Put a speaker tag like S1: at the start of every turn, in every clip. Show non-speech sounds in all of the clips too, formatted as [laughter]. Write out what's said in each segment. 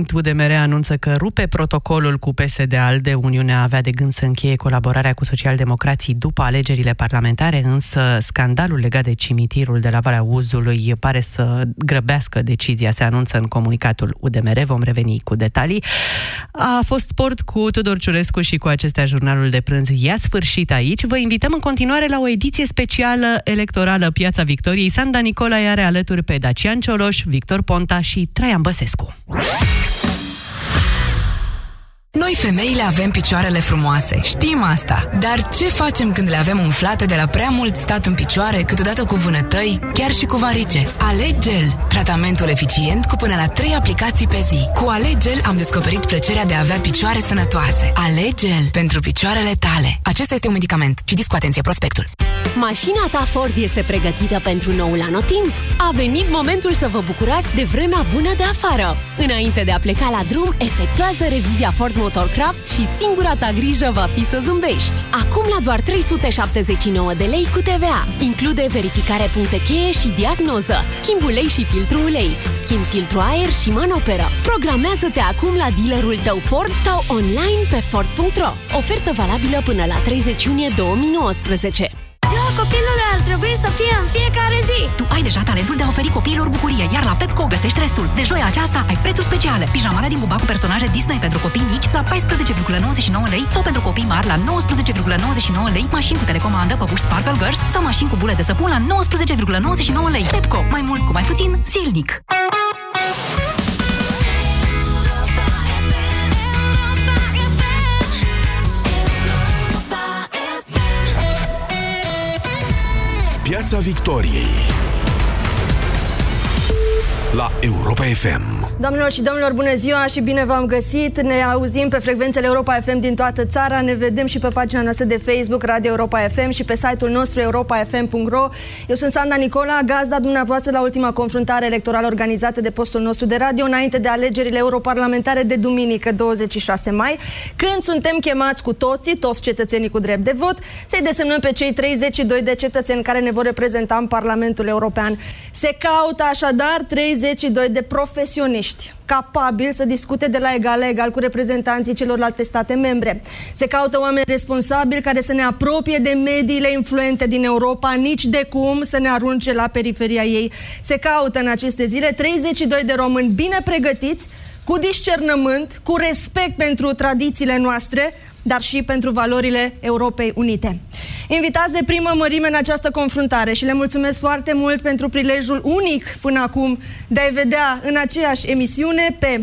S1: moment, UDMR anunță că rupe protocolul cu PSD-ALDE. Uniunea avea de gând să încheie colaborarea cu socialdemocrații după alegerile parlamentare, însă scandalul legat de cimitirul de la Valea Uzului pare să grăbească decizia, se anunță în comunicatul UDMR. Vom reveni cu detalii. A fost sport cu Tudor Ciurescu și cu acestea jurnalul de prânz i-a sfârșit aici. Vă invităm în continuare la o ediție specială electorală Piața Victoriei. Sanda Nicolae are alături pe Dacian Cioloș, Victor Ponta și Traian Băsescu. Mix.
S2: Noi femeile avem picioarele frumoase, știm asta. Dar ce facem când le avem umflate de la prea mult stat în picioare, câteodată cu vânătăi, chiar și cu varice? Alegel, tratamentul eficient cu până la 3 aplicații pe zi. Cu Alegel am descoperit plăcerea de a avea picioare sănătoase. Alegel pentru picioarele tale. Acesta este un medicament. Citiți cu atenție prospectul.
S3: Mașina ta Ford este pregătită pentru noul anotimp? A venit momentul să vă bucurați de vremea bună de afară. Înainte de a pleca la drum, efectuează revizia Ford Motorcraft și singura ta grijă va fi să zâmbești. Acum la doar 379 de lei cu TVA. Include verificare puncte cheie și diagnoză, schimb ulei și filtru ulei, schimb filtru aer și manoperă. Programează-te acum la dealerul tău Ford sau online pe Ford.ro. Ofertă valabilă până la 30 iunie 2019.
S4: Ziua copilului ar trebui să fie în fiecare zi.
S5: Tu ai deja talentul de a oferi copiilor bucurie, iar la Pepco găsești restul. De joia aceasta ai prețuri speciale. Pijamale din buba cu personaje Disney pentru copii mici la 14,99 lei sau pentru copii mari la 19,99 lei, mașini cu telecomandă, păpuși Sparkle Girls sau mașini cu bule de săpun la 19,99 lei. Pepco, mai mult cu mai puțin, silnic.
S6: Piața Victoriei la Europa FM.
S7: Doamnelor și domnilor, bună ziua și bine v-am găsit. Ne auzim pe frecvențele Europa FM din toată țara. Ne vedem și pe pagina noastră de Facebook Radio Europa FM și pe site-ul nostru europafm.ro. Eu sunt Sanda Nicola, gazda dumneavoastră la ultima confruntare electorală organizată de postul nostru de radio înainte de alegerile europarlamentare de duminică 26 mai, când suntem chemați cu toții, toți cetățenii cu drept de vot, să-i desemnăm pe cei 32 de cetățeni care ne vor reprezenta în Parlamentul European. Se caută așadar 32 de profesioniști capabili să discute de la egal la egal cu reprezentanții celorlalte state membre. Se caută oameni responsabili care să ne apropie de mediile influente din Europa, nici de cum să ne arunce la periferia ei. Se caută în aceste zile 32 de români bine pregătiți, cu discernământ, cu respect pentru tradițiile noastre, dar și pentru valorile Europei Unite. Invitați de primă mărime în această confruntare și le mulțumesc foarte mult pentru prilejul unic până acum de a vedea în aceeași emisiune pe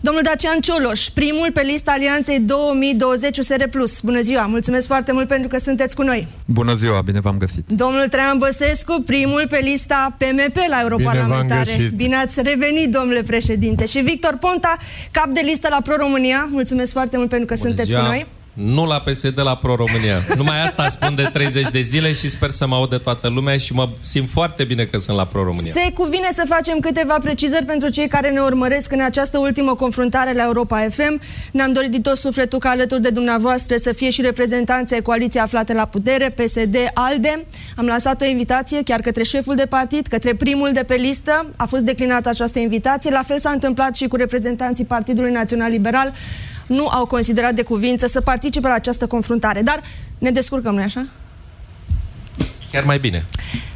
S7: Domnul Dacian Cioloș, primul pe lista Alianței 2020 USR+. Bună ziua, mulțumesc foarte mult pentru că sunteți cu noi.
S8: Bună ziua, bine v-am găsit.
S7: Domnul Traian Băsescu, primul pe lista PMP la Europarlamentare.
S9: Bine,
S7: bine ați revenit, domnule președinte. Și Victor Ponta, cap de listă la Pro-România. Mulțumesc foarte mult pentru că
S10: Bună
S7: sunteți
S10: ziua.
S7: cu noi.
S10: Nu la PSD, la Pro-România. Numai asta spun de 30 de zile și sper să mă audă toată lumea și mă simt foarte bine că sunt la Pro-România.
S7: Se cuvine să facem câteva precizări pentru cei care ne urmăresc în această ultimă confruntare la Europa FM. Ne-am dorit din tot sufletul ca alături de dumneavoastră să fie și reprezentanții ai coaliției aflate la putere, PSD, ALDE. Am lansat o invitație chiar către șeful de partid, către primul de pe listă. A fost declinată această invitație. La fel s-a întâmplat și cu reprezentanții Partidului Național Liberal. Nu au considerat de cuvință să participe la această confruntare. Dar ne descurcăm, nu așa?
S10: Chiar mai bine.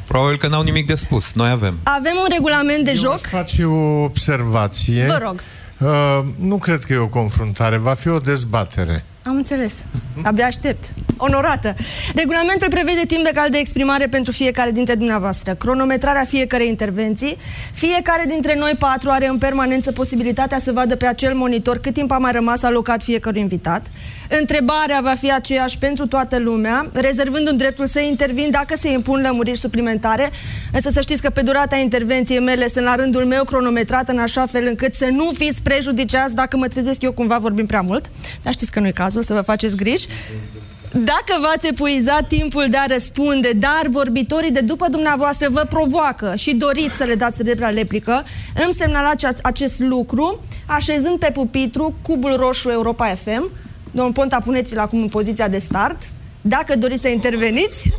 S8: Probabil că n-au nimic de spus. Noi avem.
S7: Avem un regulament de
S9: Eu
S7: joc.
S9: aș face o observație.
S7: Vă rog.
S9: Uh, nu cred că e o confruntare, va fi o dezbatere.
S7: Am înțeles. Abia aștept. Onorată. Regulamentul prevede timp legal de exprimare pentru fiecare dintre dumneavoastră, cronometrarea fiecarei intervenții. Fiecare dintre noi patru are în permanență posibilitatea să vadă pe acel monitor cât timp a mai rămas alocat fiecărui invitat. Întrebarea va fi aceeași pentru toată lumea, rezervând un dreptul să intervin dacă se impun lămuriri suplimentare. Însă să știți că pe durata intervenției mele sunt la rândul meu cronometrat în așa fel încât să nu fiți prejudiciați dacă mă trezesc eu cumva vorbim prea mult. Dar știți că nu e cazul, să vă faceți griji. Dacă v-ați epuizat timpul de a răspunde, dar vorbitorii de după dumneavoastră vă provoacă și doriți să le dați drept la replică, îmi semnalați ace- acest lucru așezând pe pupitru cubul roșu Europa FM. Domnul Ponta, puneți-l acum în poziția de start. Dacă doriți să interveniți, [laughs]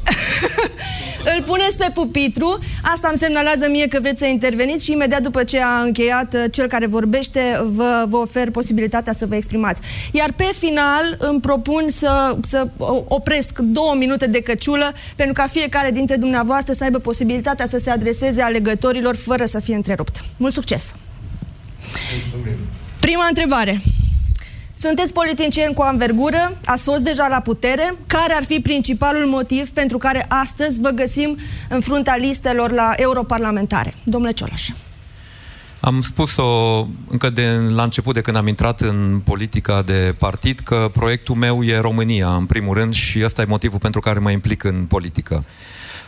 S7: Îl puneți pe pupitru, asta îmi semnalează mie că vreți să interveniți și imediat după ce a încheiat uh, cel care vorbește, vă, vă ofer posibilitatea să vă exprimați. Iar pe final îmi propun să, să opresc două minute de căciulă pentru ca fiecare dintre dumneavoastră să aibă posibilitatea să se adreseze alegătorilor fără să fie întrerupt. Mult succes! Mulțumim. Prima întrebare. Sunteți politicieni cu anvergură, ați fost deja la putere. Care ar fi principalul motiv pentru care astăzi vă găsim în fruntea listelor la europarlamentare? Domnule Cioloș.
S8: Am spus-o încă de la început de când am intrat în politica de partid că proiectul meu e România, în primul rând, și ăsta e motivul pentru care mă implic în politică.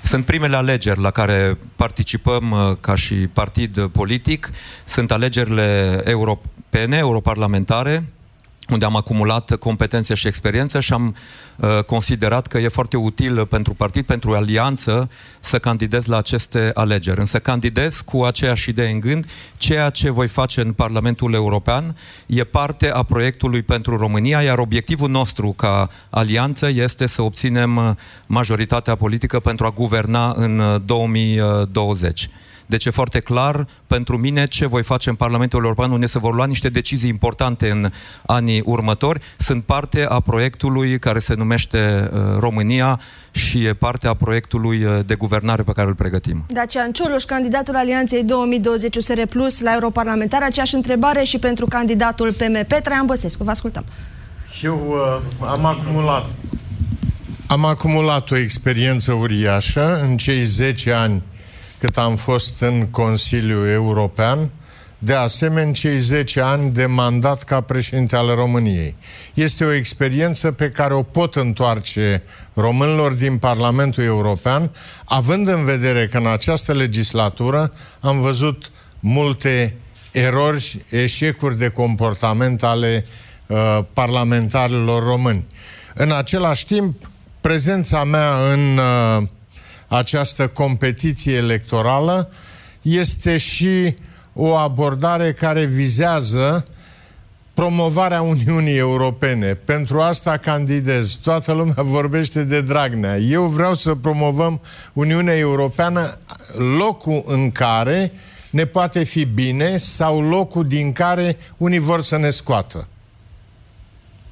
S8: Sunt primele alegeri la care participăm uh, ca și partid politic. Sunt alegerile europene, europarlamentare, unde am acumulat competențe și experiență și am uh, considerat că e foarte util pentru partid, pentru alianță, să candidez la aceste alegeri. Însă candidez cu aceeași idee în gând, ceea ce voi face în Parlamentul European e parte a proiectului pentru România, iar obiectivul nostru ca alianță este să obținem uh, majoritatea politică pentru a guverna în 2020. Uh, deci e foarte clar pentru mine ce voi face în Parlamentul European, unde se vor lua niște decizii importante în anii următori. Sunt parte a proiectului care se numește uh, România și e parte a proiectului uh, de guvernare pe care îl pregătim.
S7: Dacian Cioloș, candidatul Alianței 2020 USR Plus la europarlamentar, aceeași întrebare și pentru candidatul PMP, Traian Băsescu. Vă ascultăm.
S9: Eu uh, am acumulat am acumulat o experiență uriașă în cei 10 ani cât am fost în Consiliul European, de asemenea cei 10 ani de mandat ca președinte al României. Este o experiență pe care o pot întoarce românilor din Parlamentul European, având în vedere că în această legislatură am văzut multe erori, eșecuri de comportament ale uh, parlamentarilor români. În același timp, prezența mea în uh, această competiție electorală este și o abordare care vizează promovarea Uniunii Europene. Pentru asta candidez. Toată lumea vorbește de Dragnea. Eu vreau să promovăm Uniunea Europeană locul în care ne poate fi bine sau locul din care unii vor să ne scoată.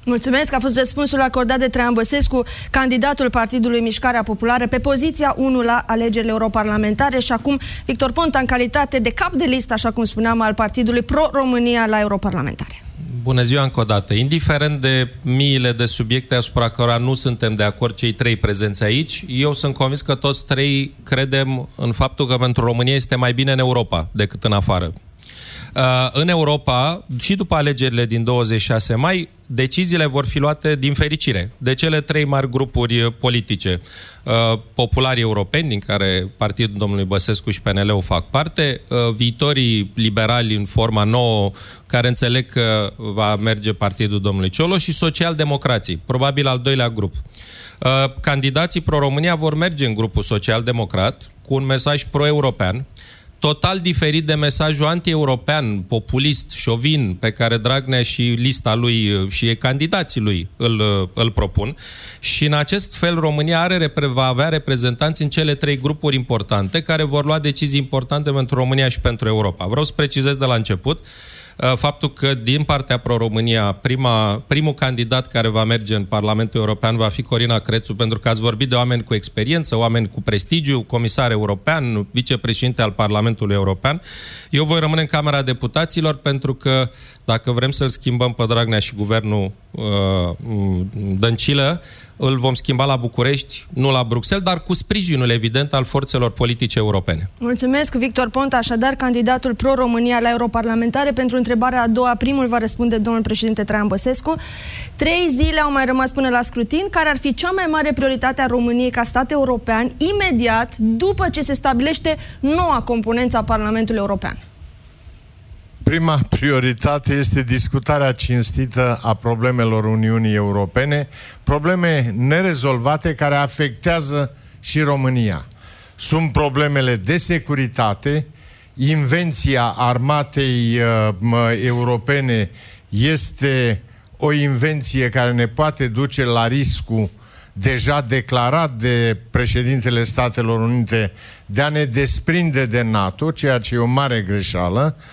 S7: Mulțumesc, a fost răspunsul acordat de Traian Băsescu, candidatul Partidului Mișcarea Populară, pe poziția 1 la alegerile europarlamentare și acum Victor Ponta în calitate de cap de listă, așa cum spuneam, al Partidului Pro-România la europarlamentare.
S10: Bună ziua încă o dată. Indiferent de miile de subiecte asupra cărora nu suntem de acord cei trei prezenți aici, eu sunt convins că toți trei credem în faptul că pentru România este mai bine în Europa decât în afară. Uh, în Europa, și după alegerile din 26 mai, deciziile vor fi luate din fericire de cele trei mari grupuri politice. Uh, populari europeni, din care Partidul domnului Băsescu și PNL-ul fac parte, uh, viitorii liberali în forma nouă, care înțeleg că va merge Partidul domnului Cioloș și socialdemocrații, probabil al doilea grup. Candidații pro-România vor merge în grupul social-democrat cu un mesaj pro-european, total diferit de mesajul anti-european, populist, șovin, pe care Dragnea și lista lui și candidații lui îl, îl propun. Și în acest fel România are, va avea reprezentanți în cele trei grupuri importante care vor lua decizii importante pentru România și pentru Europa. Vreau să precizez de la început Uh, faptul că din partea Pro-România prima, primul candidat care va merge în Parlamentul European va fi Corina Crețu, pentru că ați vorbit de oameni cu experiență, oameni cu prestigiu, comisar european, vicepreședinte al Parlamentului European. Eu voi rămâne în Camera Deputaților pentru că dacă vrem să-l schimbăm pe Dragnea și guvernul uh, Dăncilă, îl vom schimba la București, nu la Bruxelles, dar cu sprijinul evident al forțelor politice europene.
S7: Mulțumesc, Victor Ponta, așadar candidatul pro-România la europarlamentare. Pentru întrebarea a doua, primul va răspunde domnul președinte Traian Băsescu. Trei zile au mai rămas până la scrutin. Care ar fi cea mai mare prioritate a României ca stat european imediat după ce se stabilește noua componență a Parlamentului European?
S9: Prima prioritate este discutarea cinstită a problemelor Uniunii Europene, probleme nerezolvate care afectează și România. Sunt problemele de securitate, invenția armatei uh, europene este o invenție care ne poate duce la riscul deja declarat de președintele Statelor Unite de a ne desprinde de NATO, ceea ce e o mare greșeală, uh,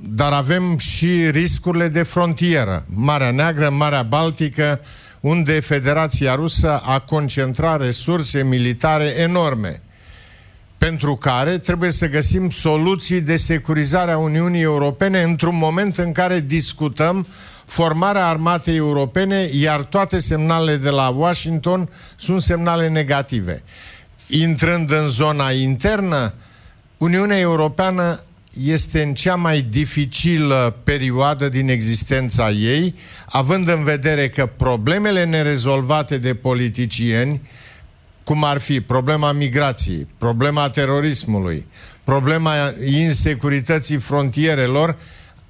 S9: dar avem și riscurile de frontieră. Marea Neagră, Marea Baltică, unde Federația Rusă a concentrat resurse militare enorme pentru care trebuie să găsim soluții de securizare a Uniunii Europene într-un moment în care discutăm formarea armatei europene, iar toate semnalele de la Washington sunt semnale negative. Intrând în zona internă, Uniunea Europeană este în cea mai dificilă perioadă din existența ei, având în vedere că problemele nerezolvate de politicieni, cum ar fi problema migrației, problema terorismului, problema insecurității frontierelor,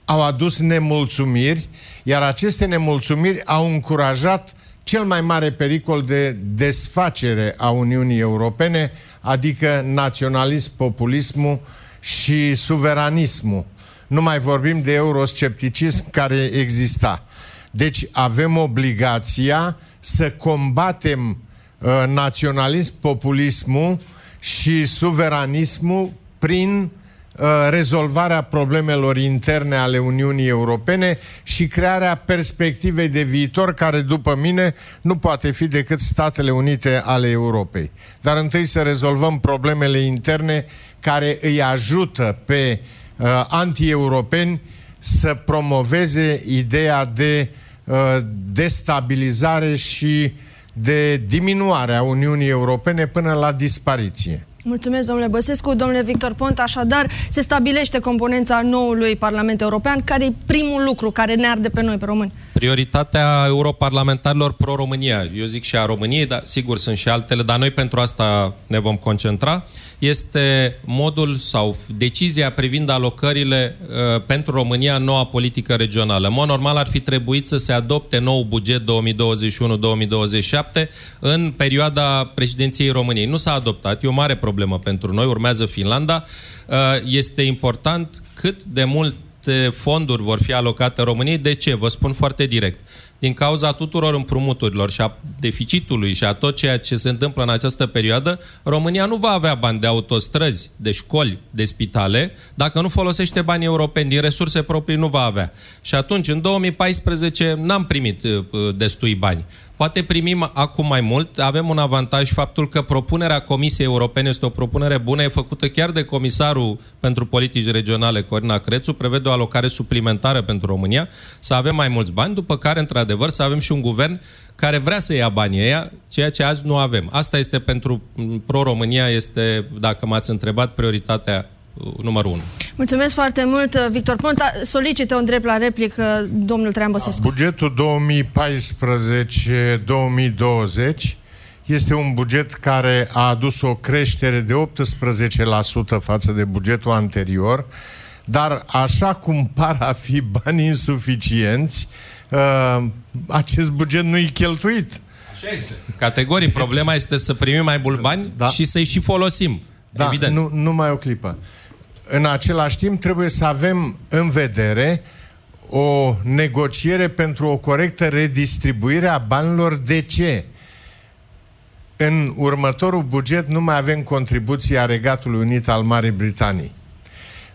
S9: au adus nemulțumiri, iar aceste nemulțumiri au încurajat cel mai mare pericol de desfacere a Uniunii Europene, adică naționalism, populismul și suveranismul. Nu mai vorbim de euroscepticism care exista. Deci avem obligația să combatem uh, naționalism, populismul și suveranismul prin Uh, rezolvarea problemelor interne ale Uniunii Europene și crearea perspectivei de viitor care, după mine, nu poate fi decât Statele Unite ale Europei. Dar întâi să rezolvăm problemele interne care îi ajută pe uh, anti-europeni să promoveze ideea de uh, destabilizare și de diminuare a Uniunii Europene până la dispariție.
S7: Mulțumesc, domnule Băsescu. Domnule Victor Pont, așadar, se stabilește componența noului Parlament European. Care e primul lucru care ne arde pe noi, pe români?
S10: Prioritatea europarlamentarilor pro-România. Eu zic și a României, dar sigur sunt și altele, dar noi pentru asta ne vom concentra. Este modul sau decizia privind alocările uh, pentru România în noua politică regională. În mod normal ar fi trebuit să se adopte nou buget 2021-2027 în perioada președinției României. Nu s-a adoptat, e o mare problemă pentru noi, urmează Finlanda. Uh, este important cât de mult fonduri vor fi alocate României. De ce? Vă spun foarte direct din cauza tuturor împrumuturilor și a deficitului și a tot ceea ce se întâmplă în această perioadă, România nu va avea bani de autostrăzi, de școli, de spitale, dacă nu folosește bani europeni, din resurse proprii nu va avea. Și atunci, în 2014, n-am primit uh, destui bani. Poate primim acum mai mult. Avem un avantaj faptul că propunerea Comisiei Europene este o propunere bună, e făcută chiar de Comisarul pentru Politici Regionale, Corina Crețu, prevede o alocare suplimentară pentru România, să avem mai mulți bani, după care, într-adevăr, să avem și un guvern care vrea să ia banii ăia, ceea ce azi nu avem. Asta este pentru Pro-România, este, dacă m-ați întrebat, prioritatea numărul 1.
S7: Mulțumesc foarte mult, Victor Ponta. Solicite un drept la replică, domnul Traian Băsescu.
S9: Bugetul 2014-2020 este un buget care a adus o creștere de 18% față de bugetul anterior, dar așa cum par a fi bani insuficienți, uh, acest buget nu-i cheltuit.
S10: Așa este. Categorii. Problema este să primim mai mult bani da. și să-i și folosim.
S9: Da,
S10: Evident.
S9: Nu, numai o clipă. În același timp trebuie să avem în vedere o negociere pentru o corectă redistribuire a banilor. De ce? În următorul buget nu mai avem contribuția Regatului Unit al Marii Britanii.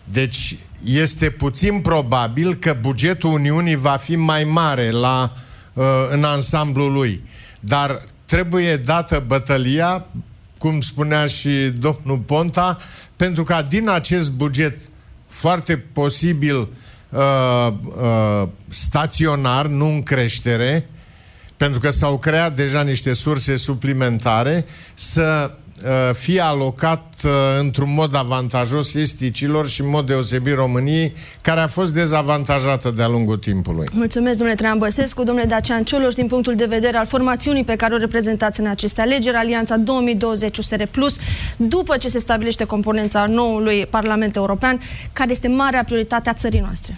S9: Deci este puțin probabil că bugetul Uniunii va fi mai mare la, uh, în ansamblul lui. Dar trebuie dată bătălia, cum spunea și domnul Ponta, pentru ca din acest buget foarte posibil uh, uh, staționar, nu în creștere, pentru că s-au creat deja niște surse suplimentare, să Uh, fie alocat uh, într-un mod avantajos esticilor și în mod deosebit României, care a fost dezavantajată de-a lungul timpului.
S7: Mulțumesc, domnule Traian Băsescu, domnule Dacian Cioloș, din punctul de vedere al formațiunii pe care o reprezentați în aceste alegeri, Alianța 2020 USR+, după ce se stabilește componența noului Parlament European, care este marea prioritate a țării noastre?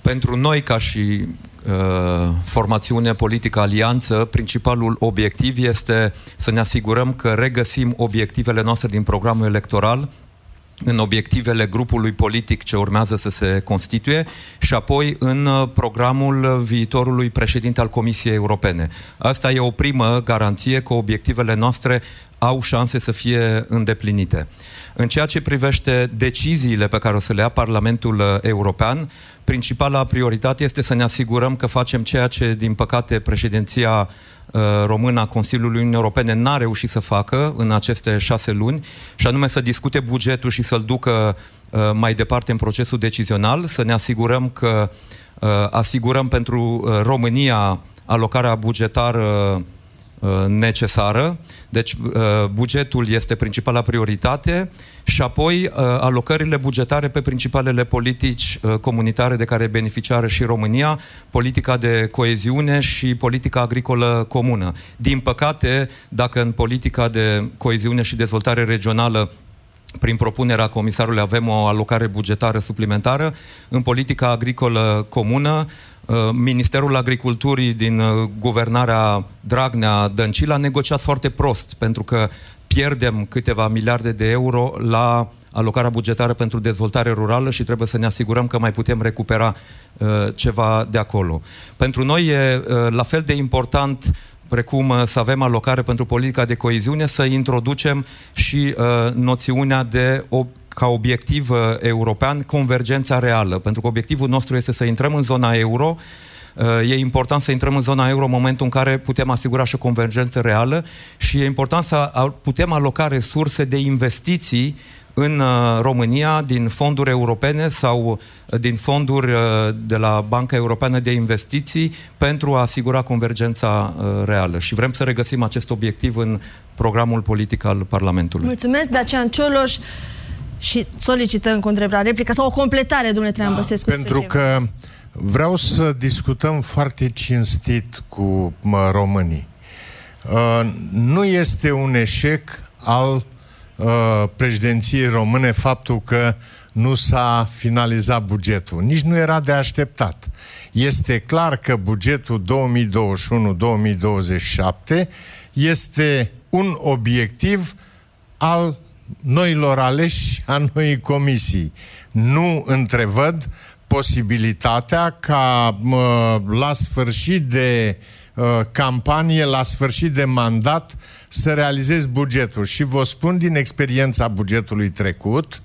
S8: Pentru noi, ca și Uh, formațiune politică, alianță, principalul obiectiv este să ne asigurăm că regăsim obiectivele noastre din programul electoral în obiectivele grupului politic ce urmează să se constituie și apoi în uh, programul viitorului președinte al Comisiei Europene. Asta e o primă garanție că obiectivele noastre au șanse să fie îndeplinite. În ceea ce privește deciziile pe care o să le ia Parlamentul uh, European, principala prioritate este să ne asigurăm că facem ceea ce, din păcate, președinția uh, română a Consiliului Uniunii Europene n-a reușit să facă în aceste șase luni, și anume să discute bugetul și să-l ducă uh, mai departe în procesul decizional, să ne asigurăm că asigurăm pentru România alocarea bugetară necesară. Deci bugetul este principala prioritate și apoi uh, alocările bugetare pe principalele politici uh, comunitare de care beneficiară și România, politica de coeziune și politica agricolă comună. Din păcate, dacă în politica de coeziune și dezvoltare regională prin propunerea comisarului avem o alocare bugetară suplimentară. În politica agricolă comună, uh, Ministerul Agriculturii din guvernarea Dragnea-Dăncilă a negociat foarte prost, pentru că pierdem câteva miliarde de euro la alocarea bugetară pentru dezvoltare rurală și trebuie să ne asigurăm că mai putem recupera uh, ceva de acolo. Pentru noi e uh, la fel de important precum uh, să avem alocare pentru politica de coeziune, să introducem și uh, noțiunea de o, ca obiectiv uh, european convergența reală, pentru că obiectivul nostru este să intrăm în zona euro. E important să intrăm în zona euro în momentul în care putem asigura și o convergență reală și e important să putem aloca resurse de investiții în uh, România din fonduri europene sau uh, din fonduri uh, de la Banca Europeană de Investiții pentru a asigura convergența reală. Și vrem să regăsim acest obiectiv în programul politic al Parlamentului.
S7: Mulțumesc, Dacian Cioloș. Și solicităm cu întrebarea replică sau o completare, domnule Traian da, Băsescu.
S9: Pentru că Vreau să discutăm foarte cinstit cu mă, românii. Uh, nu este un eșec al uh, președinției române faptul că nu s-a finalizat bugetul. Nici nu era de așteptat. Este clar că bugetul 2021-2027 este un obiectiv al noilor aleși, a noii comisii. Nu întrevăd posibilitatea ca mă, la sfârșit de uh, campanie, la sfârșit de mandat, să realizez bugetul. Și vă spun din experiența bugetului trecut,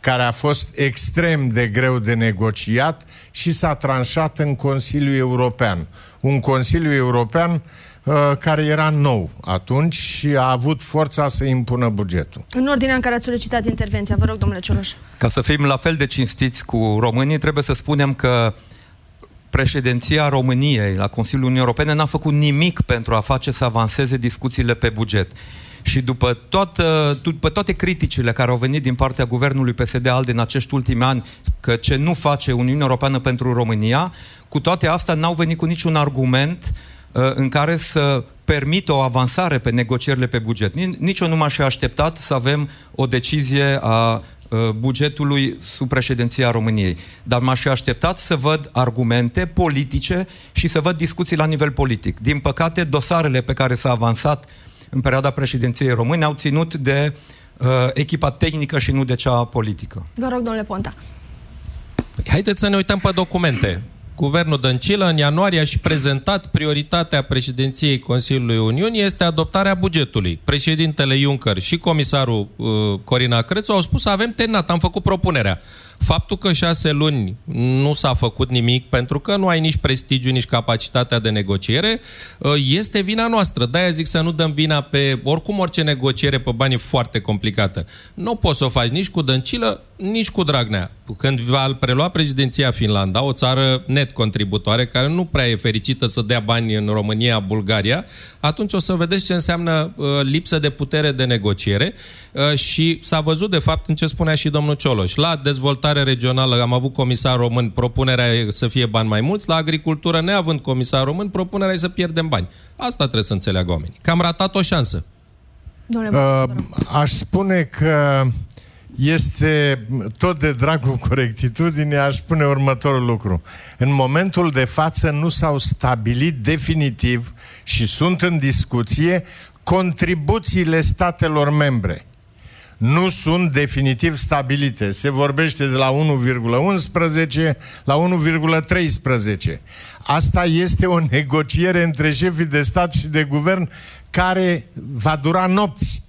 S9: care a fost extrem de greu de negociat și s-a tranșat în Consiliul European. Un Consiliu European Uh, care era nou atunci și a avut forța să impună bugetul.
S7: În ordinea în care ați solicitat intervenția, vă rog, domnule Cioloș.
S8: Ca să fim la fel de cinstiți cu românii, trebuie să spunem că președinția României la Consiliul Uniunii Europene n-a făcut nimic pentru a face să avanseze discuțiile pe buget. Și după, toată, după toate criticile care au venit din partea guvernului PSD-ALDE în acești ultimi ani, că ce nu face Uniunea Europeană pentru România, cu toate astea n-au venit cu niciun argument uh, Uh, în care să permită o avansare pe negocierile pe buget. Nici eu nu m-aș fi așteptat să avem o decizie a uh, bugetului sub președinția României. Dar m-aș fi așteptat să văd argumente politice și să văd discuții la nivel politic. Din păcate, dosarele pe care s-a avansat în perioada președinției române au ținut de uh, echipa tehnică și nu de cea politică.
S7: Vă rog, domnule Ponta.
S10: Haideți să ne uităm pe documente. Guvernul Dăncilă în ianuarie a și prezentat prioritatea președinției Consiliului Uniunii este adoptarea bugetului. Președintele Juncker și comisarul uh, Corina Crețu au spus avem terminat, am făcut propunerea. Faptul că șase luni nu s-a făcut nimic pentru că nu ai nici prestigiu, nici capacitatea de negociere, uh, este vina noastră. De-aia zic să nu dăm vina pe... Oricum, orice negociere pe bani e foarte complicată. Nu poți să o faci nici cu Dăncilă, nici cu Dragnea. Când va prelua președinția Finlanda, o țară net contributoare, care nu prea e fericită să dea bani în România, Bulgaria, atunci o să vedeți ce înseamnă uh, lipsă de putere de negociere uh, și s-a văzut, de fapt, în ce spunea și domnul Cioloș. La dezvoltare regională am avut comisar român, propunerea e să fie bani mai mulți, la agricultură, neavând comisar român, propunerea e să pierdem bani. Asta trebuie să înțeleagă oamenii. Că am ratat o șansă.
S9: Uh, aș spune că este tot de dragul corectitudinii, aș spune următorul lucru. În momentul de față nu s-au stabilit definitiv și sunt în discuție contribuțiile statelor membre. nu sunt definitiv stabilite. Se vorbește de la 1,11 la 1,13. Asta este o negociere între șefii de stat și de guvern care va dura nopți.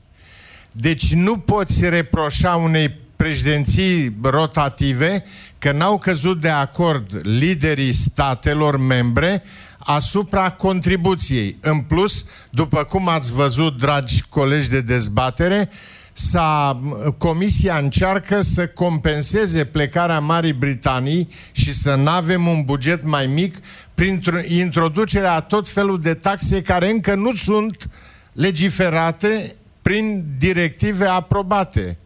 S9: Deci nu poți reproșa unei președinții rotative că n-au căzut de acord liderii statelor membre asupra contribuției. În plus, după cum ați văzut, dragi colegi de dezbatere, sa, Comisia încearcă să compenseze plecarea Marii Britanii și să nu avem un buget mai mic prin introducerea a tot felul de taxe care încă nu sunt legiferate prin directive aprobate.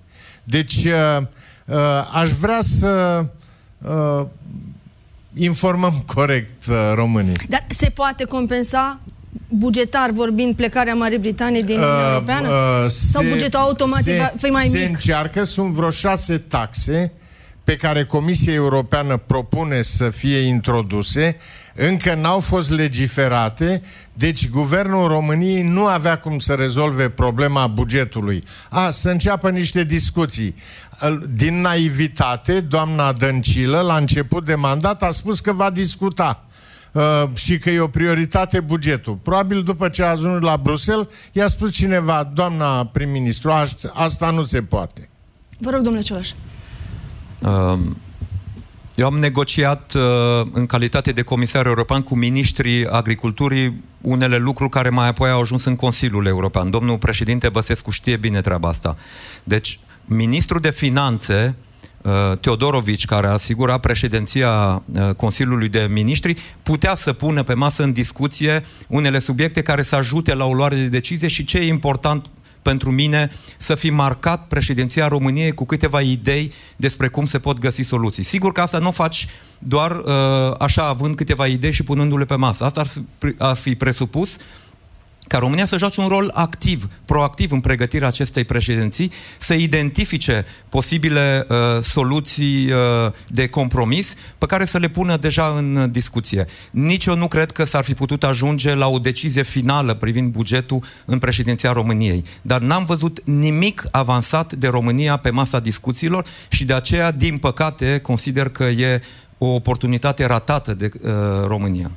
S9: Deci, uh, uh, aș vrea să uh, informăm [laughs] corect uh, românii.
S7: Dar se poate compensa bugetar vorbind plecarea Marii Britanii din Uniunea uh, Europeană? Uh, Sau se, bugetul automat se, va fi mai
S9: se
S7: mic?
S9: Se încearcă, sunt vreo șase taxe pe care Comisia Europeană propune să fie introduse, încă n-au fost legiferate, deci Guvernul României nu avea cum să rezolve problema bugetului. A, să înceapă niște discuții. Din naivitate, doamna Dăncilă, la început de mandat, a spus că va discuta uh, și că e o prioritate bugetul. Probabil după ce a ajuns la Bruxelles, i-a spus cineva, doamna prim-ministru, asta nu se poate.
S7: Vă rog, domnule Ciolaș.
S8: Um, eu am negociat uh, în calitate de comisar european cu ministrii agriculturii unele lucruri care mai apoi au ajuns în Consiliul European. Domnul președinte Băsescu știe bine treaba asta. Deci, ministrul de finanțe uh, Teodorovici, care asigura președinția uh, Consiliului de Ministri, putea să pună pe masă în discuție unele subiecte care să ajute la o luare de decizie și ce e important pentru mine să fi marcat președinția României cu câteva idei despre cum se pot găsi soluții. Sigur că asta nu faci doar uh, așa, având câteva idei și punându-le pe masă. Asta ar fi, ar fi presupus ca România să joace un rol activ, proactiv în pregătirea acestei președinții, să identifice posibile uh, soluții uh, de compromis pe care să le pună deja în discuție. Nici eu nu cred că s-ar fi putut ajunge la o decizie finală privind bugetul în președinția României. Dar n-am văzut nimic avansat de România pe masa discuțiilor și de aceea, din păcate, consider că e o oportunitate ratată de uh, România.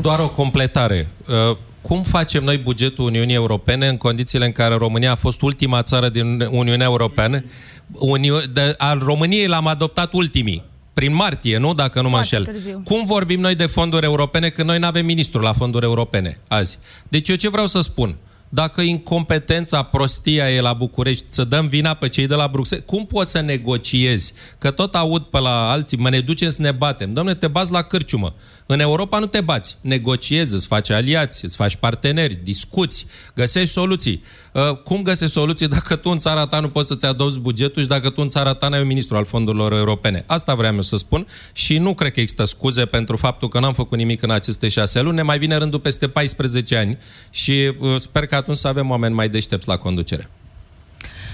S10: Doar o completare. Uh, cum facem noi bugetul Uniunii Europene în condițiile în care România a fost ultima țară din Uniunea Europeană? Uni- de, al României l-am adoptat ultimii prin martie, nu? Dacă nu mă înșel. Cum vorbim noi de fonduri europene când noi nu avem ministru la fonduri europene azi? Deci eu ce vreau să spun? Dacă incompetența, prostia e la București, să dăm vina pe cei de la Bruxelles, cum poți să negociezi? Că tot aud pe la alții, mă ne ducem să ne batem. Domne, te bați la cârciumă. În Europa nu te bați. Negociezi, îți faci aliați, îți faci parteneri, discuți, găsești soluții. Uh, cum găsești soluții dacă tu în țara ta nu poți să-ți adopți bugetul și dacă tu în țara ta n-ai un ministru al fondurilor europene? Asta vreau eu să spun și nu cred că există scuze pentru faptul că n-am făcut nimic în aceste șase luni. Ne mai vine rândul peste 14 ani și uh, sper că atunci să avem oameni mai deștepți la conducere.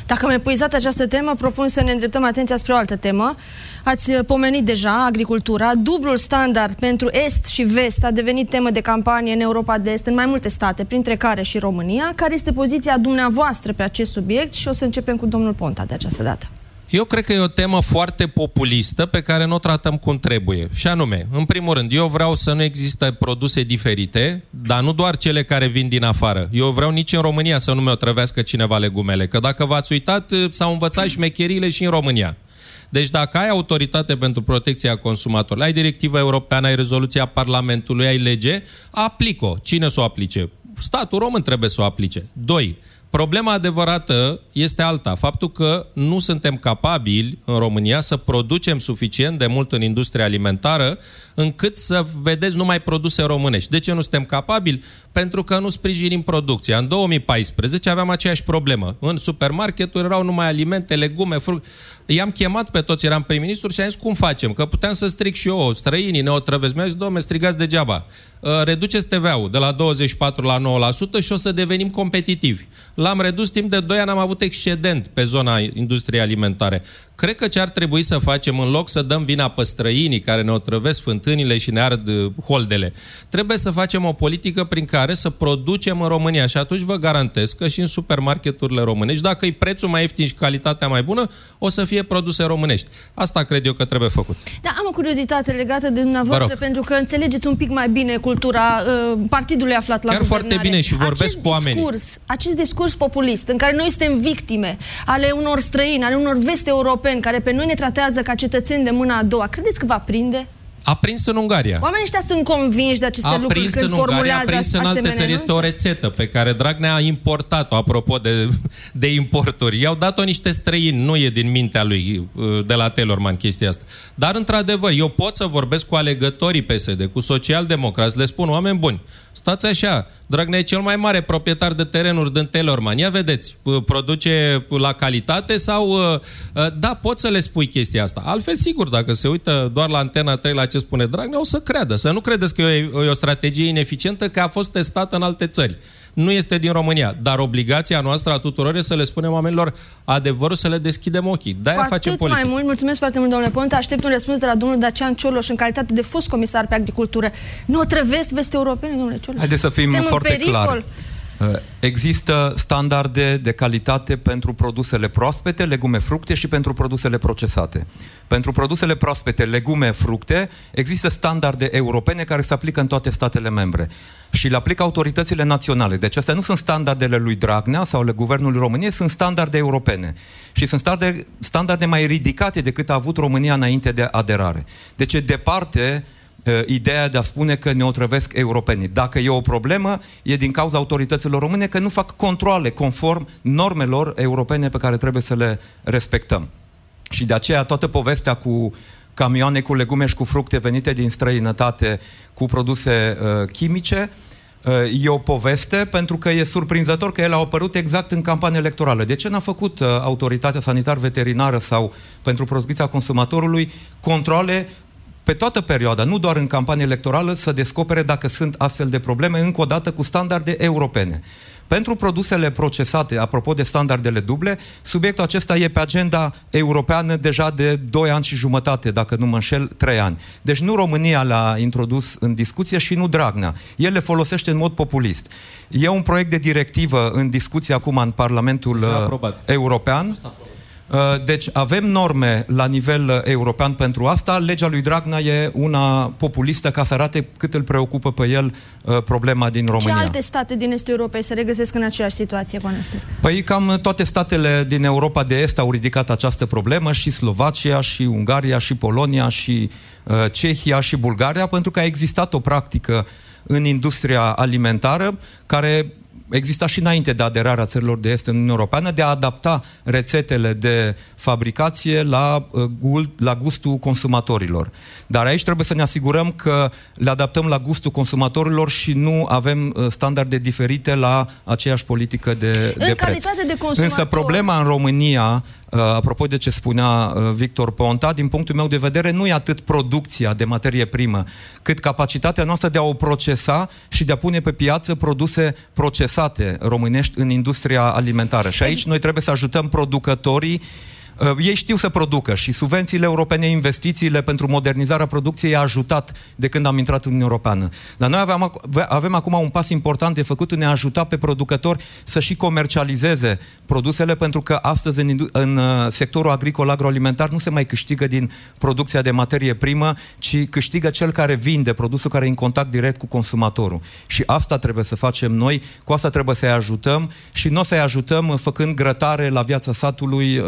S7: Dacă am epuizat această temă, propun să ne îndreptăm atenția spre o altă temă. Ați uh, pomenit deja agricultura. Dublul standard pentru Est și Vest a devenit temă de campanie în Europa de Est, în mai multe state, printre care și România. Care este poziția dumneavoastră pe acest subiect? Și o să începem cu domnul Ponta de această dată.
S10: Eu cred că e o temă foarte populistă pe care nu o tratăm cum trebuie. Și anume, în primul rând, eu vreau să nu există produse diferite, dar nu doar cele care vin din afară. Eu vreau nici în România să nu mi-o trăvească cineva legumele. Că dacă v-ați uitat, s-au învățat șmecherile și în România. Deci dacă ai autoritate pentru protecția consumatorilor, ai directiva europeană, ai rezoluția Parlamentului, ai lege, aplică-o. Cine să o aplice? Statul român trebuie să o aplice. Doi, Problema adevărată este alta. Faptul că nu suntem capabili în România să producem suficient de mult în industria alimentară încât să vedeți numai produse românești. De ce nu suntem capabili? Pentru că nu sprijinim producția. În 2014 aveam aceeași problemă. În supermarketuri erau numai alimente, legume, fructe. I-am chemat pe toți, eram prim-ministru și am zis cum facem? Că puteam să stric și eu, străinii ne otrăvesc. Mi-au zis, domne, strigați degeaba. Uh, reduceți TVA-ul de la 24 la 9% și o să devenim competitivi. L-am redus timp de 2 ani, am avut excedent pe zona industriei alimentare. Cred că ce ar trebui să facem, în loc să dăm vina pe străinii care ne otrăvesc fântânii, fântânile și ne ard uh, holdele. Trebuie să facem o politică prin care să producem în România și atunci vă garantez că și în supermarketurile românești, dacă e prețul mai ieftin și calitatea mai bună, o să fie produse românești. Asta cred eu că trebuie făcut.
S7: Da, am o curiozitate legată de dumneavoastră, pentru că înțelegeți un pic mai bine cultura uh, partidului aflat la
S10: Chiar
S7: guvernare.
S10: foarte bine și vorbesc
S7: acest
S10: cu oamenii.
S7: Discurs, acest discurs populist, în care noi suntem victime ale unor străini, ale unor veste europeni, care pe noi ne tratează ca cetățeni de mâna a doua, credeți că va prinde?
S10: A prins în Ungaria.
S7: Oamenii ăștia sunt convinși de aceste
S10: a
S7: lucruri
S10: prins
S7: când
S10: în Ungaria, a
S7: formulează
S10: prins în alte
S7: asemenea
S10: țări. Este o
S7: anunțuri?
S10: rețetă pe care Dragnea a importat-o, apropo de, de importuri. I-au dat-o niște străini, nu e din mintea lui, uh, de la Telorman chestia asta. Dar, într-adevăr, eu pot să vorbesc cu alegătorii PSD, cu socialdemocrați, le spun, oameni buni, stați așa, Dragnea e cel mai mare proprietar de terenuri din Telorman. Ia vedeți, uh, produce la calitate sau... uh, uh, Da, pot să le spui chestia asta. Altfel, sigur, dacă se uită doar la Antena 3 la ce spune Dragnea, o să creadă. Să nu credeți că e o, e o strategie ineficientă, că a fost testată în alte țări. Nu este din România, dar obligația noastră a tuturor este să le spunem oamenilor adevărul, să le deschidem ochii. De-aia
S7: Cu
S10: facem
S7: atât
S10: politică.
S7: mai mult, mulțumesc foarte mult, domnule Ponte. Aștept un răspuns de la domnul Dacian Cioloș în calitate de fost comisar pe agricultură. Nu o trăvesc veste europene, domnule Cioloș?
S8: Haideți să fim
S7: Suntem în
S8: foarte
S7: pericol.
S8: Clari. Uh, Există standarde de calitate pentru produsele proaspete, legume, fructe și pentru produsele procesate. Pentru produsele proaspete, legume, fructe, există standarde europene care se aplică în toate statele membre și le aplică autoritățile naționale. Deci astea nu sunt standardele lui Dragnea sau ale Guvernului României, sunt standarde europene. Și sunt standarde, standarde mai ridicate decât a avut România înainte de aderare. Deci e departe uh, ideea de a spune că ne otrăvesc europenii. Dacă e o problemă, e din cauza autorităților române că nu fac controle conform normelor europene pe care trebuie să le respectăm. Și de aceea toată povestea cu camioane cu legume și cu fructe venite din străinătate cu produse uh, chimice uh, e o poveste pentru că e surprinzător că ele au apărut exact în campanie electorală. De ce n-a făcut uh, autoritatea sanitar-veterinară sau pentru protecția consumatorului controle pe toată perioada, nu doar în campanie electorală, să descopere dacă sunt astfel de probleme, încă o dată cu standarde europene. Pentru produsele procesate, apropo de standardele duble, subiectul acesta e pe agenda europeană deja de 2 ani și jumătate, dacă nu mă înșel, 3 ani. Deci nu România l-a introdus în discuție și nu Dragnea. El le folosește în mod populist. E un proiect de directivă în discuție acum în Parlamentul
S10: Deja
S8: uh,
S10: aprobat.
S8: European. Uh, Deci avem norme la nivel uh, european pentru asta. Legea lui Dragnea e una populistă ca să arate cât îl preocupă pe el uh, problema din
S7: Ce
S8: România.
S7: alte state din Estul Europei se regăsesc în aceeași situație cu a noastră?
S8: Păi cam toate statele din Europa de Est au ridicat această problemă, și Slovacia, și Ungaria, și Polonia, și uh, Cehia, și Bulgaria, pentru că a existat o practică în industria alimentară care exista și înainte de aderarea țărilor de est în Uniunea Europeană, de a adapta rețetele de fabricație la, uh, gul- la gustul consumatorilor. Dar aici trebuie să ne asigurăm că le adaptăm la gustul consumatorilor și nu avem uh, standarde diferite la aceeași politică de, de preț.
S7: calitate de consumator-
S8: Însă problema în România, uh, apropo de ce spunea uh, Victor Ponta, din punctul meu de vedere, nu e atât producția de materie primă, cât capacitatea noastră de a o procesa și de a pune pe piață produse procesate românești în industria alimentară. Și aici noi trebuie să ajutăm producătorii Uh, ei știu să producă și subvențiile europene, investițiile pentru modernizarea producției a ajutat de când am intrat în Uniunea Europeană. Dar noi avem, ac- avem acum un pas important de făcut în a ajuta pe producători să și comercializeze produsele, pentru că astăzi în, indu- în uh, sectorul agricol agroalimentar nu se mai câștigă din producția de materie primă, ci câștigă cel care vinde produsul care e în contact direct cu consumatorul. Și asta trebuie să facem noi, cu asta trebuie să-i ajutăm și nu o să-i ajutăm uh, făcând grătare la viața satului uh,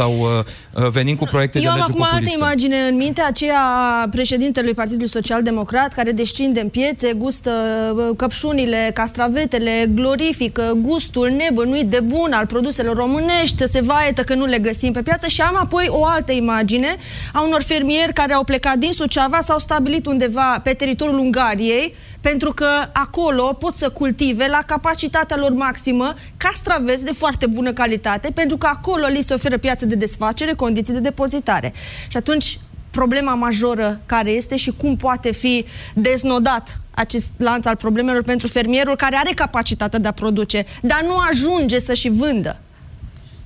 S8: sau uh, uh, venind cu proiecte
S7: Eu
S8: de
S7: am
S8: lege
S7: acum altă
S8: populiste.
S7: imagine în minte, aceea a președintelui Partidului Social Democrat, care descinde în piețe, gustă uh, căpșunile, castravetele, glorifică gustul nebănuit de bun al produselor românești, se vaietă că nu le găsim pe piață și am apoi o altă imagine a unor fermieri care au plecat din Suceava, s-au stabilit undeva pe teritoriul Ungariei, pentru că acolo pot să cultive la capacitatea lor maximă castraveți de foarte bună calitate, pentru că acolo li se oferă piață de desfacere, condiții de depozitare. Și atunci problema majoră care este și cum poate fi deznodat acest lanț al problemelor pentru fermierul care are capacitatea de a produce, dar nu ajunge să și vândă.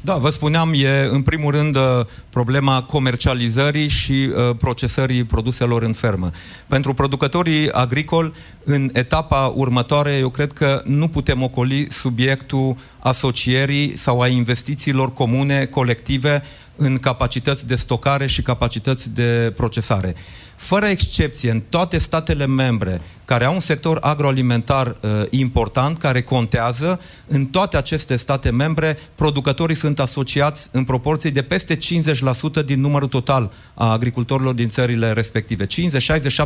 S8: Da, vă spuneam, e în primul rând uh, problema comercializării și uh, procesării produselor în fermă. Pentru producătorii agricoli, în etapa următoare, eu cred că nu putem ocoli subiectul asocierii sau a investițiilor comune, colective, în capacități de stocare și capacități de procesare. Fără excepție, în toate statele membre care au un sector agroalimentar uh, important, care contează, în toate aceste state membre, producătorii sunt asociați în proporție de peste 50% din numărul total a agricultorilor din țările respective. 50, 60,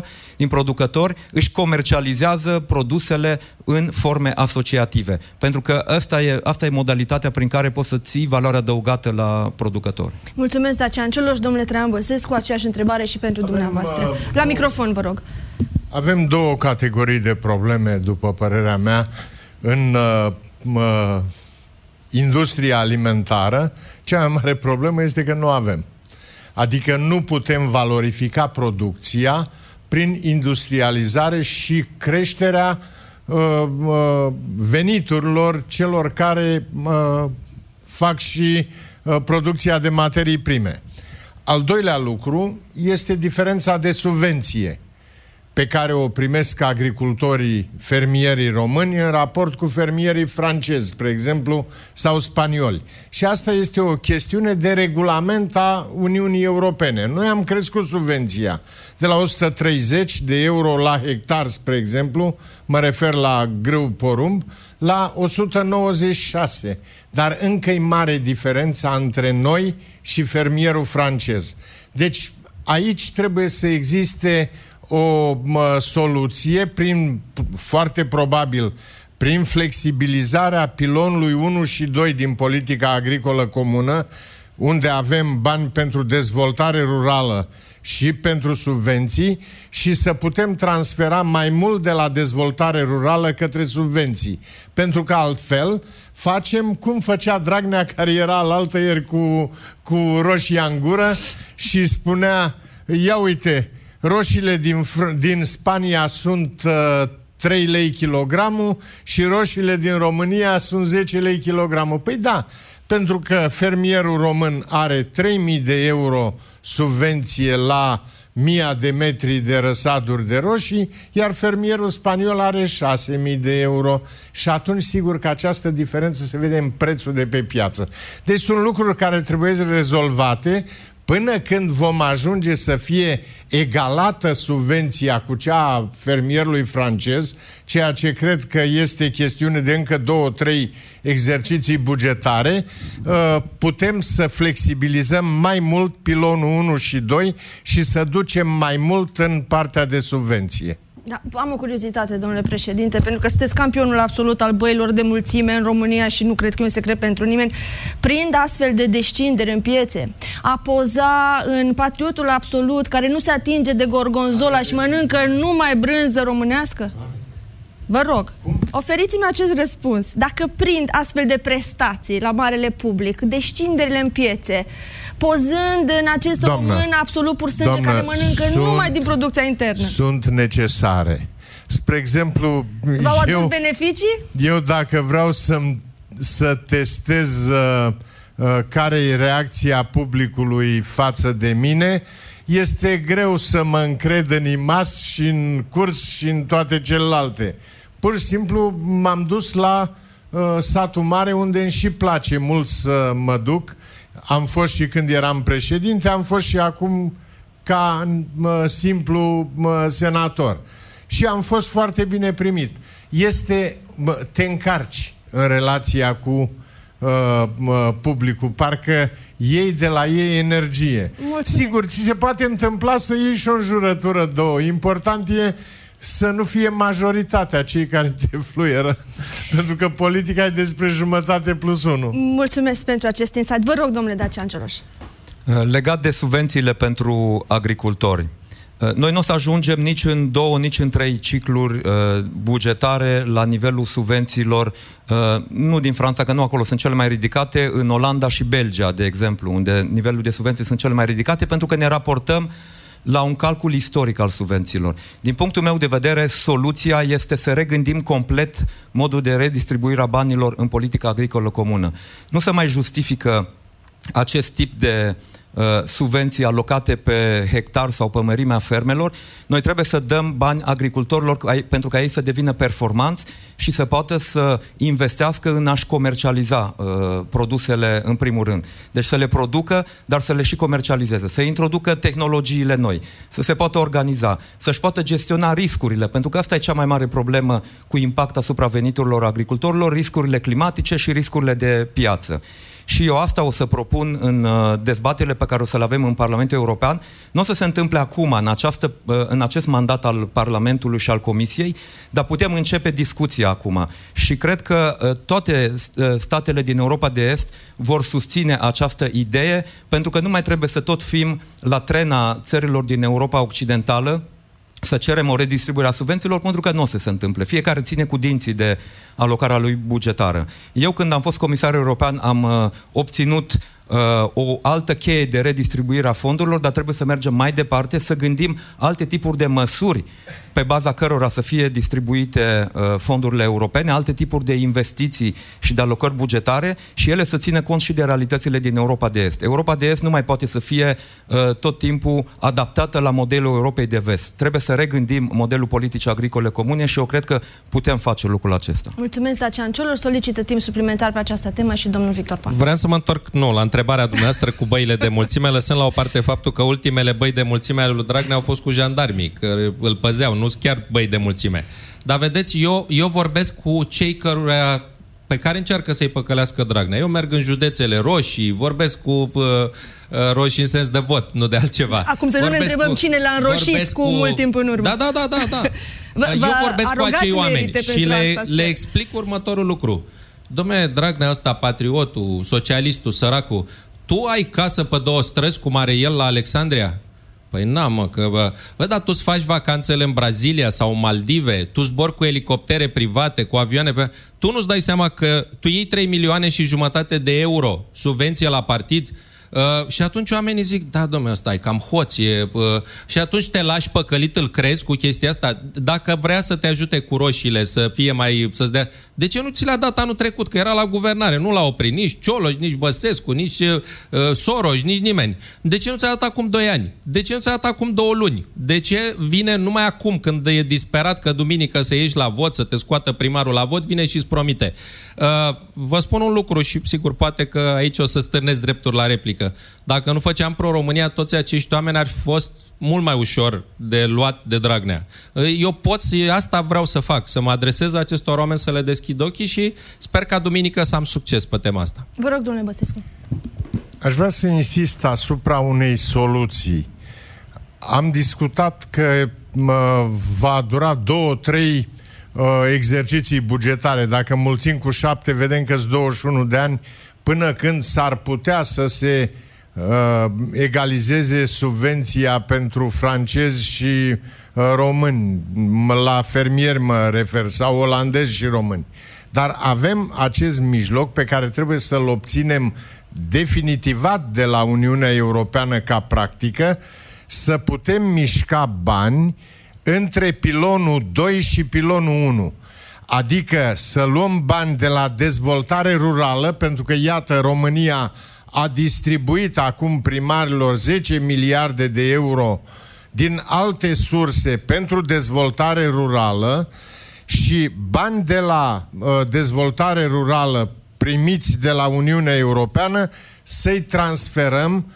S8: 70% din producători își comercializează produsele în forme asociative. Pentru că asta e, asta e modalitatea prin care poți să ții valoarea adăugată la producător.
S7: Mulțumesc, Dacian Cioloș, domnule Traian Băsescu, aceeași întrebare și pentru Avem, dumneavoastră. Uh, la microfon, vă rog.
S9: Avem două categorii de probleme, după părerea mea, în uh, uh, industria alimentară. Cea mai mare problemă este că nu avem. Adică nu putem valorifica producția prin industrializare și creșterea uh, uh, veniturilor celor care uh, fac și uh, producția de materii prime. Al doilea lucru este diferența de subvenție pe care o primesc agricultorii, fermierii români în raport cu fermierii francezi, spre exemplu, sau spanioli. Și asta este o chestiune de regulament a Uniunii Europene. Noi am crescut subvenția de la 130 de euro la hectar, spre exemplu, mă refer la grâu porumb, la 196. Dar încă e mare diferența între noi și fermierul francez. Deci aici trebuie să existe o mă, soluție prin, foarte probabil, prin flexibilizarea pilonului 1 și 2 din politica agricolă comună, unde avem bani pentru dezvoltare rurală și pentru subvenții și să putem transfera mai mult de la dezvoltare rurală către subvenții. Pentru că altfel facem cum făcea Dragnea care era la altă ieri cu, cu roșii în gură și spunea, ia uite, roșiile din, din Spania sunt uh, 3 lei kilogramul și roșiile din România sunt 10 lei kilogramul. Păi da, pentru că fermierul român are 3000 de euro subvenție la mia de metri de răsaduri de roșii, iar fermierul spaniol are 6.000 de euro și atunci sigur că această diferență se vede în prețul de pe piață. Deci sunt lucruri care trebuie rezolvate până când vom ajunge să fie egalată subvenția cu cea a fermierului francez, ceea ce cred că este chestiune de încă două, trei exerciții bugetare, uh, putem să flexibilizăm mai mult pilonul 1 și 2 și să ducem mai mult în partea de subvenție.
S7: Da, am o curiozitate, domnule președinte, pentru că sunteți campionul absolut al băilor de mulțime în România și nu cred că e un secret pentru nimeni. Prind astfel de descindere în piețe, a poza în patriotul absolut care nu se atinge de gorgonzola și mănâncă numai brânză românească? Vă rog, oferiți-mi acest răspuns. Dacă prind astfel de prestații la marele public, descinderile în piețe, pozând în acest Doamnă, român absolut pur sânge Doamnă, care mănâncă sunt, numai din producția internă.
S9: Sunt necesare. Spre exemplu...
S7: V-au adus eu, beneficii?
S9: Eu dacă vreau să, să testez uh, uh, care e reacția publicului față de mine, este greu să mă încred în IMAS și în curs și în toate celelalte. Pur și simplu m-am dus la uh, satul mare unde îmi și place mult să mă duc. Am fost și când eram președinte, am fost și acum ca uh, simplu uh, senator. Și am fost foarte bine primit. Este, uh, te încarci în relația cu uh, publicul, parcă iei de la ei energie. Mulțumesc. Sigur, ți se poate întâmpla să iei și o înjurătură două. Important e să nu fie majoritatea cei care te fluieră. [laughs] Pentru că politica e despre jumătate plus unu.
S7: Mulțumesc pentru acest insight. Vă rog, domnule Dacian Cioloș.
S8: Uh, legat de subvențiile pentru agricultori. Uh, noi nu o să ajungem nici în două, nici în trei cicluri uh, bugetare la nivelul subvențiilor, nu din Franța, că nu acolo sunt cele mai ridicate, în Olanda și Belgia, de exemplu, unde nivelul de subvenții sunt cele mai ridicate, pentru că ne raportăm la un calcul istoric al subvențiilor. Din punctul meu de vedere, soluția este să regândim complet modul de redistribuire a banilor în politica agricolă comună. Nu se mai justifică acest tip de uh, subvenții alocate pe hectar sau pe mărimea fermelor, noi trebuie să dăm bani agricultorilor pentru ca ei să devină performanți și să poată să investească în a-și comercializa uh, produsele în primul rând. Deci să le producă, dar să le și comercializeze, să introducă tehnologiile noi, să se poată organiza, să-și poată gestiona riscurile, pentru că asta e cea mai mare problemă cu impact asupra veniturilor agricultorilor, riscurile climatice și riscurile de piață și eu asta o să propun în uh, dezbaterile pe care o să le avem în Parlamentul European. Nu o să se întâmple acum, în, această, uh, în acest mandat al Parlamentului și al Comisiei, dar putem începe discuția acum. Și cred că uh, toate statele din Europa de Est vor susține această idee, pentru că nu mai trebuie să tot fim la trena țărilor din Europa Occidentală, să cerem o redistribuire a subvențiilor pentru că nu o să se întâmple. Fiecare ține cu dinții de alocarea lui bugetară. Eu când am fost comisar european am uh, obținut uh, o altă cheie de redistribuire a fondurilor, dar trebuie să mergem mai departe, să gândim alte tipuri de măsuri pe baza cărora să fie distribuite uh, fondurile europene, alte tipuri de investiții și de alocări bugetare și ele să țină cont și de realitățile din Europa de Est. Europa de Est nu mai poate să fie uh, tot timpul adaptată la modelul Europei de Vest. Trebuie să regândim modelul politic agricole comune și eu cred că putem face lucrul acesta.
S7: Mulțumesc, Dacian Ciolor. Solicită timp suplimentar pe această temă și domnul Victor Pan.
S10: Vreau să mă întorc, nu, la întrebarea dumneavoastră cu băile de mulțime, lăsând la o parte faptul că ultimele băi de mulțime ale lui Dragnea au fost cu jandarmii, că îl păzeau, nu chiar băi de mulțime. Dar vedeți, eu, eu vorbesc cu cei căruia pe care încearcă să-i păcălească Dragnea. Eu merg în județele roșii, vorbesc cu uh, uh, roșii în sens de vot, nu de altceva.
S7: Acum să nu ne întrebăm cu, cine l-a înroșit cu, cu mult timp în urmă.
S10: Da, da, da, da. da. [laughs] Eu vorbesc cu acei oameni și le, asta, le explic următorul lucru. Dom'le, Dragnea ăsta, patriotul, socialistul, săracul, tu ai casă pe două străzi cum are el la Alexandria? Păi n-am, mă, că... Bă, bă, dar tu faci vacanțele în Brazilia sau Maldive, tu zbori cu elicoptere private, cu avioane pe... Tu nu-ți dai seama că tu iei 3 milioane și jumătate de euro subvenție la partid Uh, și atunci oamenii zic, da, domnule, ăsta e cam hoț. E, uh, și atunci te lași păcălit, îl crezi cu chestia asta. Dacă vrea să te ajute cu roșiile, să fie mai... să-ți dea... De ce nu ți l-a dat anul trecut? Că era la guvernare. Nu l-a oprit nici Cioloș, nici Băsescu, nici uh, Soros, nici nimeni. De ce nu ți-a dat acum 2 ani? De ce nu ți-a dat acum 2 luni? De ce vine numai acum, când e disperat că duminică să ieși la vot, să te scoată primarul la vot, vine și îți promite. Uh, vă spun un lucru și sigur poate că aici o să stârnesc drepturi la replică Adică, dacă nu făceam pro-România, toți acești oameni ar fi fost mult mai ușor de luat de Dragnea. Eu pot, asta vreau să fac, să mă adresez acestor oameni, să le deschid ochii și sper ca duminică să am succes pe tema asta.
S7: Vă rog, domnule Băsescu.
S9: Aș vrea să insist asupra unei soluții. Am discutat că mă, va dura două, trei uh, exerciții bugetare. Dacă mulțim cu șapte, vedem că sunt 21 de ani până când s-ar putea să se uh, egalizeze subvenția pentru francezi și uh, români, la fermieri mă refer, sau olandezi și români. Dar avem acest mijloc pe care trebuie să-l obținem definitivat de la Uniunea Europeană ca practică, să putem mișca bani între pilonul 2 și pilonul 1. Adică să luăm bani de la dezvoltare rurală, pentru că, iată, România a distribuit acum primarilor 10 miliarde de euro din alte surse pentru dezvoltare rurală și bani de la uh, dezvoltare rurală primiți de la Uniunea Europeană să-i transferăm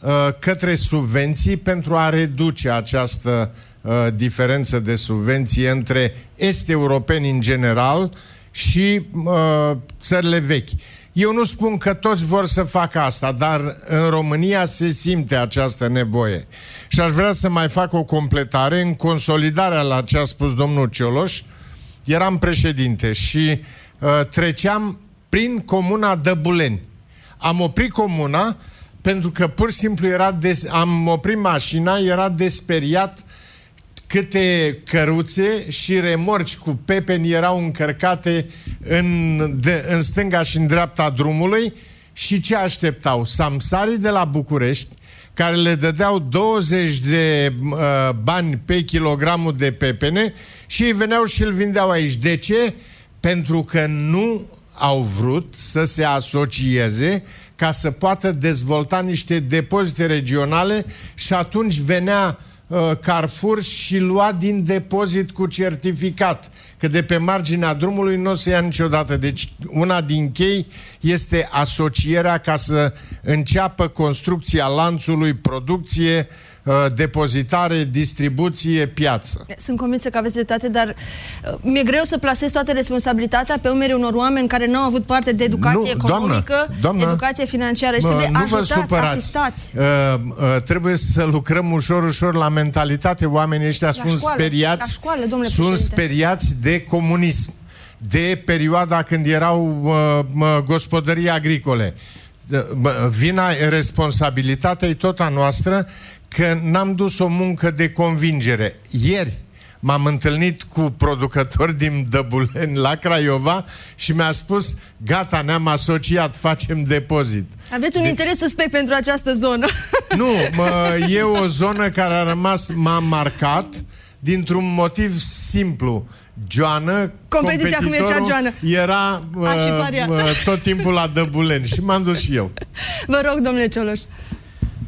S9: uh, către subvenții pentru a reduce această uh, uh, diferență de subvenție între est-europeni în general și uh, țările vechi. Eu nu spun că toți vor să facă asta, dar în România se simte această nevoie. Și aș vrea să mai fac o completare în consolidarea la ce a spus domnul Cioloș. Eram președinte și uh, treceam prin comuna Dăbuleni. Am oprit comuna pentru că pur și simplu era des... am oprit mașina, era desperiat câte căruțe și remorci cu pepeni erau încărcate în, de, în stânga și în dreapta drumului și ce așteptau? Samsarii de la București, care le dădeau 20 de uh, bani pe kilogramul de pepene și ei veneau și îl vindeau aici. De ce? Pentru că nu au vrut să se asocieze ca să poată dezvolta niște depozite regionale și atunci venea uh, Carrefour și lua din depozit cu certificat că de pe marginea drumului nu o să ia niciodată. Deci una din chei este asocierea ca să înceapă construcția lanțului producție uh, Uh, depozitare, distribuție, piață.
S7: Sunt convinsă că aveți dreptate, dar uh, mi-e greu să plasez toată responsabilitatea pe umerii unor oameni care nu au avut parte de educație nu, economică, doamnă, doamnă, educație financiară și trebuie nu ajutați, vă supărați. asistați. Uh,
S9: uh, trebuie să lucrăm ușor, ușor la mentalitate. Oamenii ăștia la sunt școală, speriați, la școală, sunt președinte. speriați de comunism de perioada când erau uh, gospodării agricole. Vina, responsabilitatea e tot a noastră că n-am dus o muncă de convingere. Ieri m-am întâlnit cu producători din Dăbuleni la Craiova și mi-a spus, gata, ne-am asociat, facem depozit.
S7: Aveți un de... interes suspect pentru această zonă. [laughs]
S9: Nu, mă, e o zonă care a rămas, m-a marcat dintr-un motiv simplu. Joană,
S7: Competiția cum e cea Joană.
S9: Era uh, uh, tot timpul la Dăbuleni și m-am dus și eu.
S7: Vă rog, domnule Cioloș.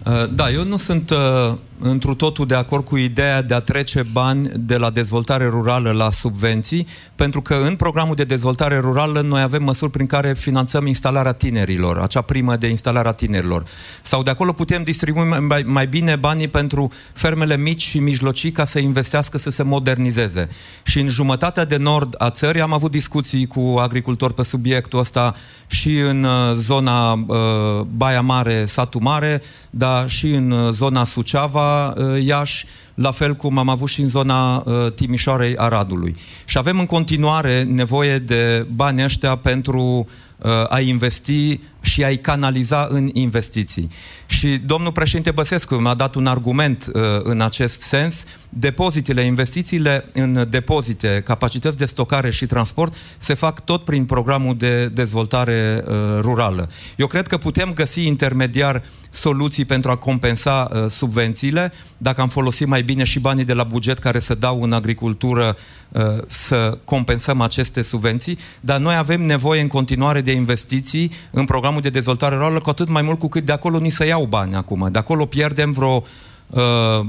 S8: Uh, da, eu nu sunt uh, întru totul de acord cu ideea de a trece bani de la dezvoltare rurală la subvenții, pentru că în programul de dezvoltare rurală noi avem măsuri prin care finanțăm instalarea tinerilor, acea primă de instalare a tinerilor. Sau de acolo putem distribui mai, mai bine banii pentru fermele mici și mijlocii ca să investească, să se modernizeze. Și în jumătatea de nord a țării am avut discuții cu agricultori pe subiectul ăsta și în uh, zona uh, Baia Mare, Satu Mare, dar și în uh, zona Suceava, uh, Iași, la fel cum am avut și în zona uh, Timișoarei Aradului. Și avem în continuare nevoie de bani ăștia pentru uh, a investi și a-i canaliza în investiții. Și domnul președinte Băsescu mi-a dat un argument uh, în acest sens. Depozitele, investițiile în depozite, capacități de stocare și transport se fac tot prin programul de dezvoltare uh, rurală. Eu cred că putem găsi intermediar soluții pentru a compensa uh, subvențiile, dacă am folosit mai bine și banii de la buget care se dau în agricultură uh, să compensăm aceste subvenții, dar noi avem nevoie în continuare de investiții în programul programul de dezvoltare rurală, cu atât mai mult cu cât de acolo ni se iau bani acum. De acolo pierdem vreo uh,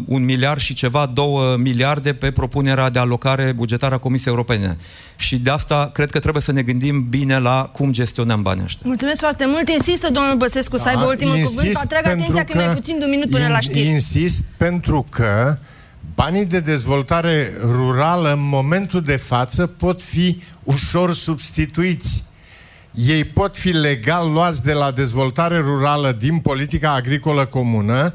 S8: un miliard și ceva, două miliarde pe propunerea de alocare bugetară a Comisiei Europene. Și de asta cred că trebuie să ne gândim bine la cum gestionăm banii ăștia.
S7: Mulțumesc foarte mult. Insistă domnul Băsescu da, să aibă ultimul cuvânt. Atrag atenția că, că mai puțin de un minut până in, la știri.
S9: Insist pentru că banii de dezvoltare rurală în momentul de față pot fi ușor substituiți ei pot fi legal luați de la dezvoltare rurală din politica agricolă comună,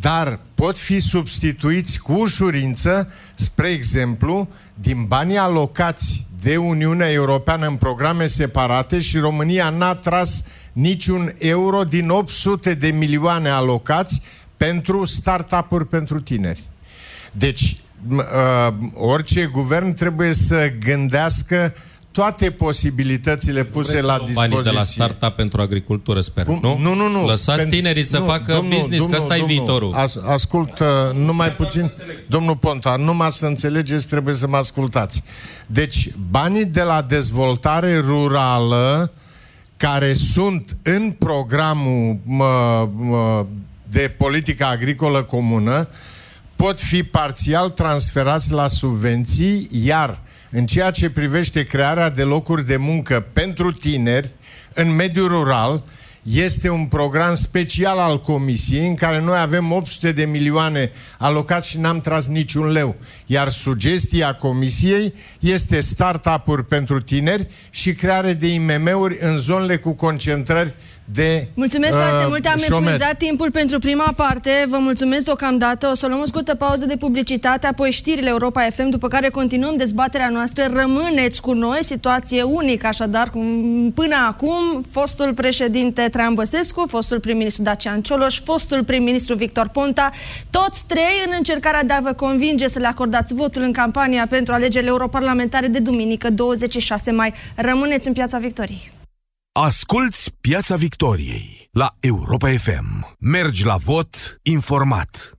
S9: dar pot fi substituiți cu ușurință, spre exemplu, din banii alocați de Uniunea Europeană în programe separate și România n-a tras niciun euro din 800 de milioane alocați pentru startup-uri pentru tineri. Deci, uh, orice guvern trebuie să gândească uh, toate posibilitățile puse la dispoziție. Banii
S10: de la startup pentru agricultură, sper, Cum? nu?
S9: Nu, nu, nu.
S10: Lăsați pentru... tinerii să nu, facă domnul, business, domnul, că ăsta e viitorul.
S9: As, ascult, uh, numai puțin, domnul Ponta, numai să înțelegeți, trebuie să mă ascultați. Deci, banii de la dezvoltare rurală, care sunt în programul mă, mă, de politică agricolă comună, pot fi parțial transferați la subvenții, iar în ceea ce privește crearea de locuri de muncă pentru tineri în mediul rural, este un program special al Comisiei în care noi avem 800 de milioane alocați și n-am tras niciun leu. Iar sugestia Comisiei este start-up-uri pentru tineri și creare de IMM-uri în zonele cu concentrări de
S7: Mulțumesc uh, foarte mult, am șomer. epuizat timpul pentru prima parte. Vă mulțumesc deocamdată. O să luăm o scurtă pauză de publicitate, apoi știrile Europa FM, după care continuăm dezbaterea noastră. Rămâneți cu noi, situație unică, așadar, până acum, fostul președinte Traian Băsescu, fostul prim-ministru Dacian Cioloș, fostul prim-ministru Victor Ponta, toți trei în încercarea de a vă convinge să le acordați votul în campania pentru alegerile europarlamentare de duminică, 26 mai. Rămâneți în Piața Victoriei.
S6: Asculți Piața Victoriei la Europa FM. Mergi la vot informat.